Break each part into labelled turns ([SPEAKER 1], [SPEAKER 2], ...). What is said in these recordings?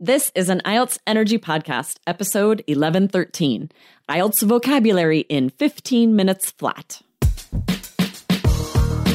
[SPEAKER 1] This is an IELTS Energy Podcast, episode 1113 IELTS vocabulary in 15 minutes flat.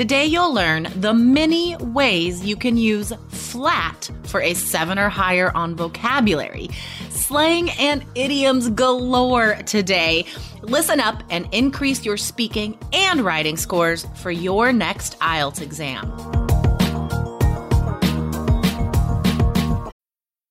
[SPEAKER 2] Today, you'll learn the many ways you can use flat for a seven or higher on vocabulary. Slang and idioms galore today. Listen up and increase your speaking and writing scores for your next IELTS exam.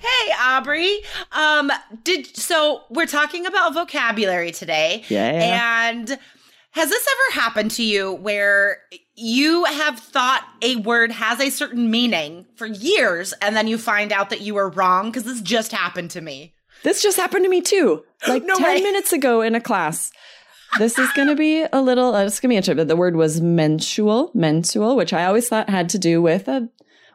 [SPEAKER 2] Hey, Aubrey. Um, did so we're talking about vocabulary today.
[SPEAKER 1] Yeah.
[SPEAKER 2] And has this ever happened to you where you have thought a word has a certain meaning for years and then you find out that you were wrong? Because this just happened to me.
[SPEAKER 1] This just happened to me too, like
[SPEAKER 2] No
[SPEAKER 1] 10
[SPEAKER 2] way.
[SPEAKER 1] minutes ago in a class. This is going to be a little, uh, it's going to be interesting, but the word was menstrual, menstrual, which I always thought had to do with a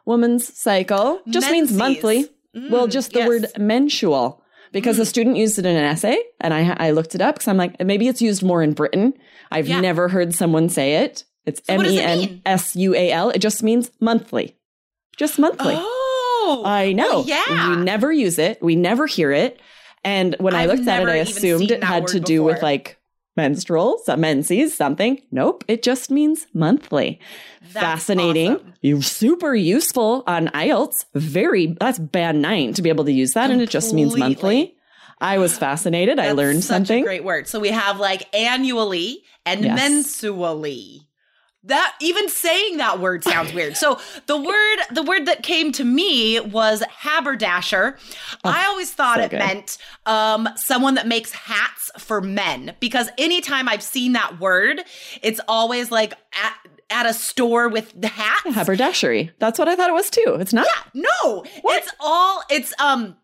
[SPEAKER 1] woman's cycle. Just means
[SPEAKER 2] Menses.
[SPEAKER 1] Monthly. well, just the
[SPEAKER 2] yes.
[SPEAKER 1] word mensual, because a student used it in an essay, and I, I looked it up because I'm like, maybe it's used more in Britain. I've
[SPEAKER 2] Yeah.
[SPEAKER 1] never heard someone say it. It's
[SPEAKER 2] So
[SPEAKER 1] M E
[SPEAKER 2] it
[SPEAKER 1] N? S U A L. It just means monthly. Just monthly.
[SPEAKER 2] Oh,
[SPEAKER 1] I know.
[SPEAKER 2] Well, yeah.
[SPEAKER 1] We never use it. We never hear it. And when i
[SPEAKER 2] I've
[SPEAKER 1] looked at it, I assumed it had to do with like menstrual, some menses, something. Nope. It just means monthly.
[SPEAKER 2] That's
[SPEAKER 1] Fascinating.
[SPEAKER 2] awesome.
[SPEAKER 1] You super useful on IELTS. Very that's band nine to be able to use that, and it just means monthly. I was fascinated. I learned something.
[SPEAKER 2] A great word. So we have like annually and
[SPEAKER 1] Yes.
[SPEAKER 2] mensually. That even saying that word sounds weird. So the word the word that came to me was haberdasher. I always thought
[SPEAKER 1] Oh, so
[SPEAKER 2] it
[SPEAKER 1] good.
[SPEAKER 2] meant um, someone that makes hats for men because anytime I've seen that word, it's always like at, at a store with the hats.
[SPEAKER 1] Haberdashery. That's what I thought it was too. It's not.
[SPEAKER 2] Yeah, no, it's all it's um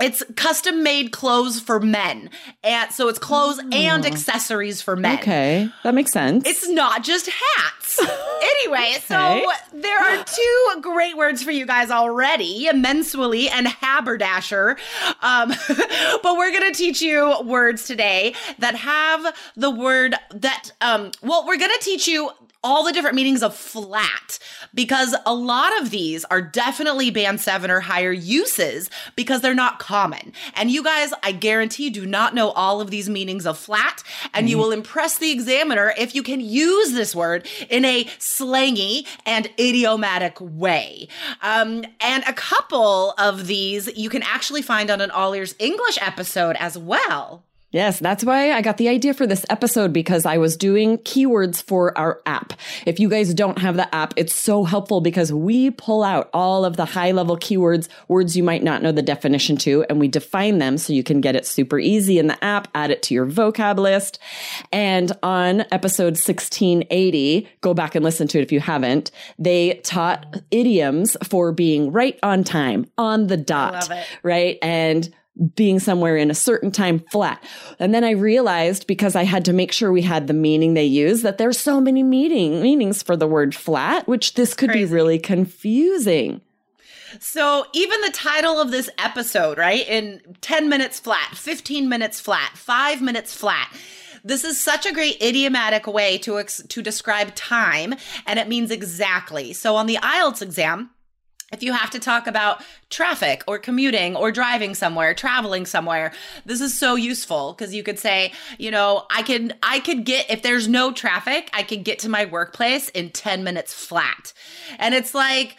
[SPEAKER 2] it's custom made clothes for men. And so it's clothes and accessories for men.
[SPEAKER 1] Oh. Okay, that makes sense.
[SPEAKER 2] It's not just hats. anyway,
[SPEAKER 1] Okay.
[SPEAKER 2] so there are two great words for you guys already mensually and haberdasher. Um, but we're going to teach you words today that have the word that, um, well, we're going to teach you all the different meanings of flat because a lot of these are definitely band seven or higher uses because they're not common. And you guys, I guarantee, do not know all of these meanings of flat, and you will impress the examiner if you can use this word in a slangy and idiomatic way. Um, and a couple of these you can actually find on an All Ears English episode as well.
[SPEAKER 1] Yes, that's why I got the idea for this episode because I was doing keywords for our app. If you guys don't have the app, it's so helpful because we pull out all of the high level keywords, words you might not know the definition to, and we define them so you can get it super easy in the app, add it to your vocab list. And on episode 1680, go back and listen to it if you haven't, they taught idioms for being right on time, on the dot,
[SPEAKER 2] love it.
[SPEAKER 1] right? And being somewhere in a certain time flat. And then I realized because I had to make sure we had the meaning they use that there's so many meaning meanings for the word flat, which this could
[SPEAKER 2] Crazy.
[SPEAKER 1] be really confusing.
[SPEAKER 2] So, even the title of this episode, right? In 10 minutes flat, 15 minutes flat, 5 minutes flat. This is such a great idiomatic way to ex- to describe time and it means exactly. So on the IELTS exam, if you have to talk about traffic or commuting or driving somewhere, traveling somewhere, this is so useful because you could say, you know, I can I could get if there's no traffic, I could get to my workplace in 10 minutes flat. And it's like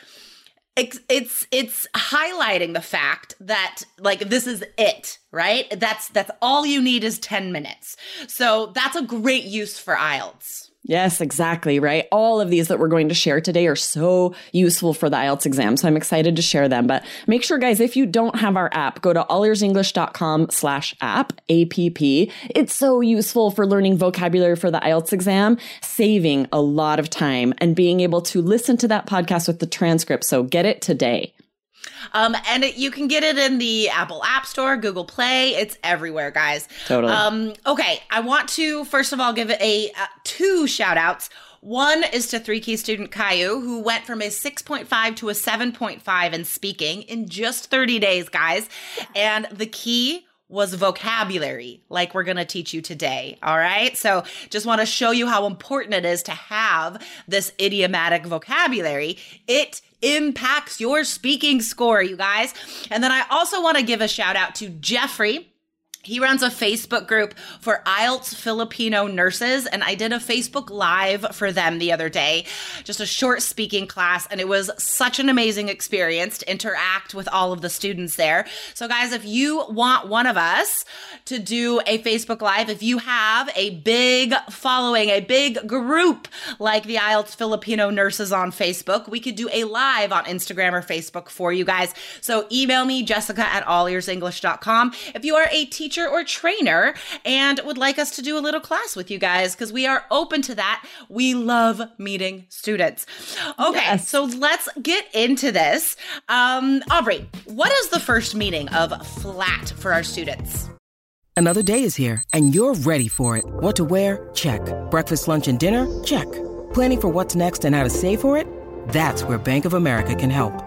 [SPEAKER 2] it's it's it's highlighting the fact that like this is it right? That's that's all you need is 10 minutes. So that's a great use for ielts
[SPEAKER 1] Yes, exactly, right? All of these that we're going to share today are so useful for the IELTS exam. So I'm excited to share them. But make sure, guys, if you don't have our app, go to allearsenglish.com slash app, A-P-P. It's so useful for learning vocabulary for the IELTS exam, saving a lot of time and being able to listen to that podcast with the transcript. So get it today.
[SPEAKER 2] Um, and it, you can get it in the Apple App Store, Google Play. It's everywhere, guys.
[SPEAKER 1] Totally.
[SPEAKER 2] Um, okay, I want to first of all give it a uh, two shout outs. One is to three key student Caillou, who went from a 6.5 to a 7.5 in speaking in just 30 days, guys. And the key was vocabulary, like we're going to teach you today. All right. So just want to show you how important it is to have this idiomatic vocabulary. It impacts your speaking score, you guys. And then I also want to give a shout out to Jeffrey. He runs a Facebook group for IELTS Filipino nurses, and I did a Facebook Live for them the other day, just a short speaking class, and it was such an amazing experience to interact with all of the students there. So, guys, if you want one of us to do a Facebook Live, if you have a big following, a big group like the IELTS Filipino nurses on Facebook, we could do a live on Instagram or Facebook for you guys. So, email me, Jessica at allearsenglish.com. If you are a teacher, teacher or trainer and would like us to do a little class with you guys because we are open to that. We love meeting students. Okay, yes. so let's get into this. Um, Aubrey, what is the first meaning of flat for our students?
[SPEAKER 3] Another day is here and you're ready for it. What to wear? Check. Breakfast, lunch, and dinner? Check. Planning for what's next and how to save for it? That's where Bank of America can help.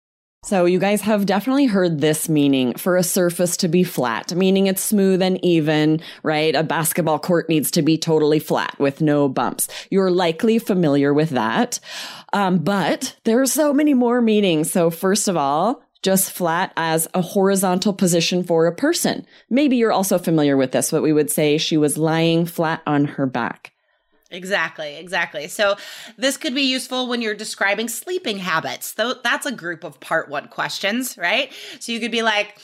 [SPEAKER 1] So you guys have definitely heard this meaning for a surface to be flat, meaning it's smooth and even, right? A basketball court needs to be totally flat with no bumps. You're likely familiar with that. Um, but there are so many more meanings. So first of all, just flat as a horizontal position for a person. Maybe you're also familiar with this, but we would say she was lying flat on her back.
[SPEAKER 2] Exactly, exactly. So this could be useful when you're describing sleeping habits. Though that's a group of part 1 questions, right? So you could be like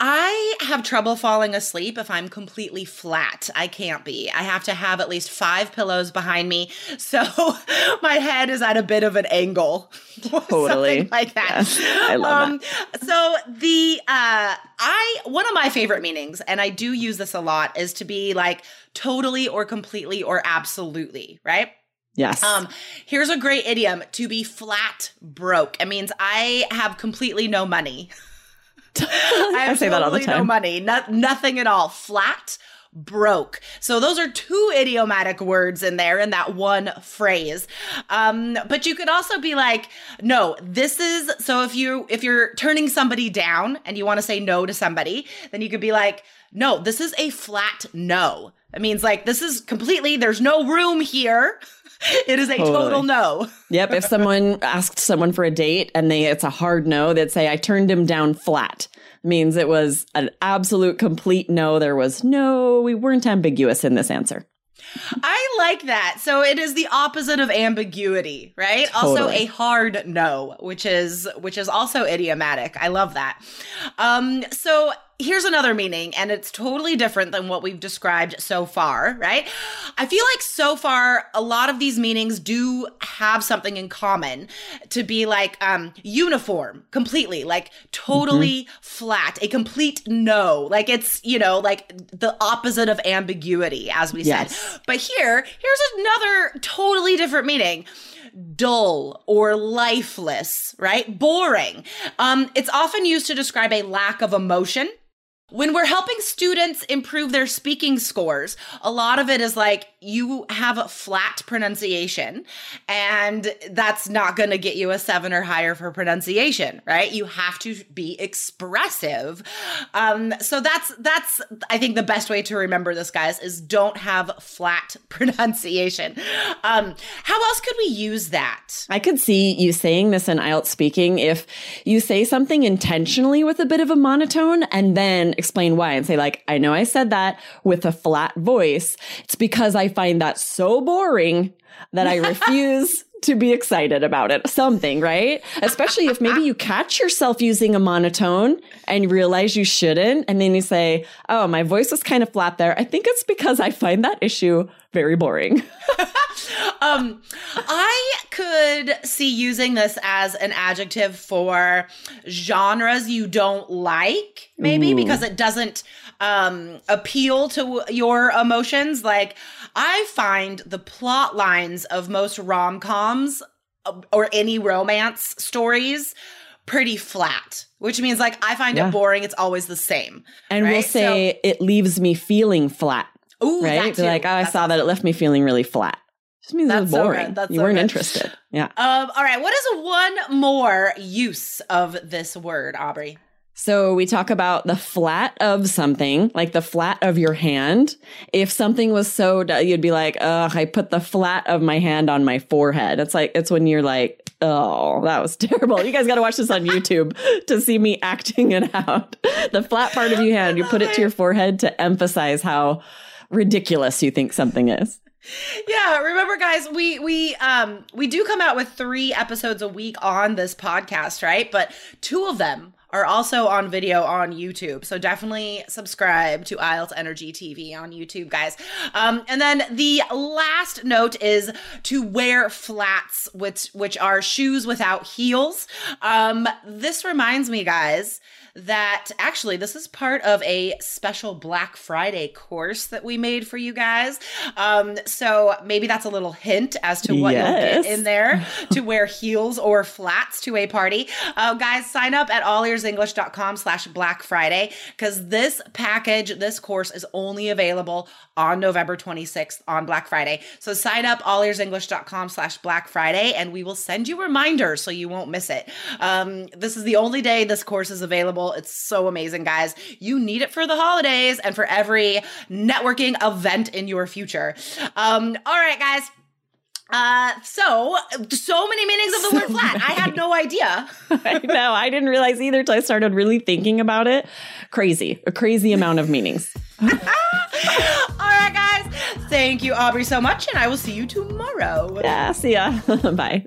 [SPEAKER 2] I have trouble falling asleep if I'm completely flat. I can't be. I have to have at least five pillows behind me. So my head is at a bit of an angle.
[SPEAKER 1] Totally.
[SPEAKER 2] like that. I
[SPEAKER 1] love um,
[SPEAKER 2] that. So the, uh, I, one of my favorite meanings, and I do use this a lot, is to be like totally or completely or absolutely, right?
[SPEAKER 1] Yes. Um,
[SPEAKER 2] here's a great idiom to be flat broke. It means I have completely no money. I,
[SPEAKER 1] I say that all the time.
[SPEAKER 2] No money, not, nothing at all. Flat broke. So those are two idiomatic words in there in that one phrase. Um, but you could also be like, no, this is so if you if you're turning somebody down and you want to say no to somebody, then you could be like, no, this is a flat no. It means like this is completely there's no room here. It is a totally. total no.
[SPEAKER 1] yep. If someone asked someone for a date and they it's a hard no, they'd say, I turned him down flat. Means it was an absolute complete no. There was no, we weren't ambiguous in this answer.
[SPEAKER 2] I like that. So it is the opposite of ambiguity, right? Totally. Also a hard no, which is which is also idiomatic. I love that. Um so here's another meaning, and it's totally different than what we've described so far, right? I feel like so far, a lot of these meanings do have something in common to be like um, uniform completely, like totally mm-hmm. flat, a complete no. Like it's, you know, like the opposite of ambiguity, as we yes. said. But here, here's another totally different meaning dull or lifeless, right? Boring. Um, it's often used to describe a lack of emotion When we're helping students improve their speaking scores, a lot of it is like you have a flat pronunciation, and that's not going to get you a seven or higher for pronunciation, right? You have to be expressive. Um, so that's that's I think the best way to remember this, guys, is don't have flat pronunciation. Um, how else could we use that?
[SPEAKER 1] I could see you saying this in IELTS speaking if you say something intentionally with a bit of a monotone and then explain why and say like, I know I said that with a flat voice. It's because I find that so boring that I refuse to be excited about it. Something, right? Especially if maybe you catch yourself using a monotone and you realize you shouldn't. And then you say, Oh, my voice was kind of flat there. I think it's because I find that issue very boring.
[SPEAKER 2] um, I could see using this as an adjective for genres you don't like, maybe Ooh. because it doesn't um, appeal to your emotions. Like, I find the plot lines of most rom coms uh, or any romance stories pretty flat, which means like I find yeah. it boring. It's always the same.
[SPEAKER 1] And right? we'll say so, it leaves me feeling flat.
[SPEAKER 2] Ooh,
[SPEAKER 1] right? like, oh, I saw that it left me feeling really flat. Just means That's it was boring. So you so weren't good. interested. Yeah.
[SPEAKER 2] Um, all right. What is one more use of this word, Aubrey?
[SPEAKER 1] So we talk about the flat of something, like the flat of your hand. If something was so, you'd be like, ugh, I put the flat of my hand on my forehead. It's like, it's when you're like, oh, that was terrible. You guys got to watch this on YouTube to see me acting it out. The flat part of your hand, you put it to your forehead to emphasize how ridiculous you think something is.
[SPEAKER 2] Yeah, remember guys, we we um we do come out with 3 episodes a week on this podcast, right? But two of them are also on video on YouTube. So definitely subscribe to IELTS Energy TV on YouTube, guys. Um, and then the last note is to wear flats, which which are shoes without heels. Um, this reminds me, guys that actually this is part of a special Black Friday course that we made for you guys. Um, so maybe that's a little hint as to what yes. you'll get in there to wear heels or flats to a party. Uh, guys, sign up at allearsenglish.com slash Black Friday because this package, this course is only available on November 26th on Black Friday. So sign up allearsenglish.com slash Black Friday and we will send you reminders so you won't miss it. Um, this is the only day this course is available it's so amazing, guys. You need it for the holidays and for every networking event in your future. Um, all right, guys. Uh, so so many meanings of the so word flat. Many. I had no idea.
[SPEAKER 1] I know. I didn't realize either till I started really thinking about it. Crazy, a crazy amount of meanings.
[SPEAKER 2] All right, guys. Thank you, Aubrey, so much, and I will see you tomorrow.
[SPEAKER 1] Yeah, see ya. Bye.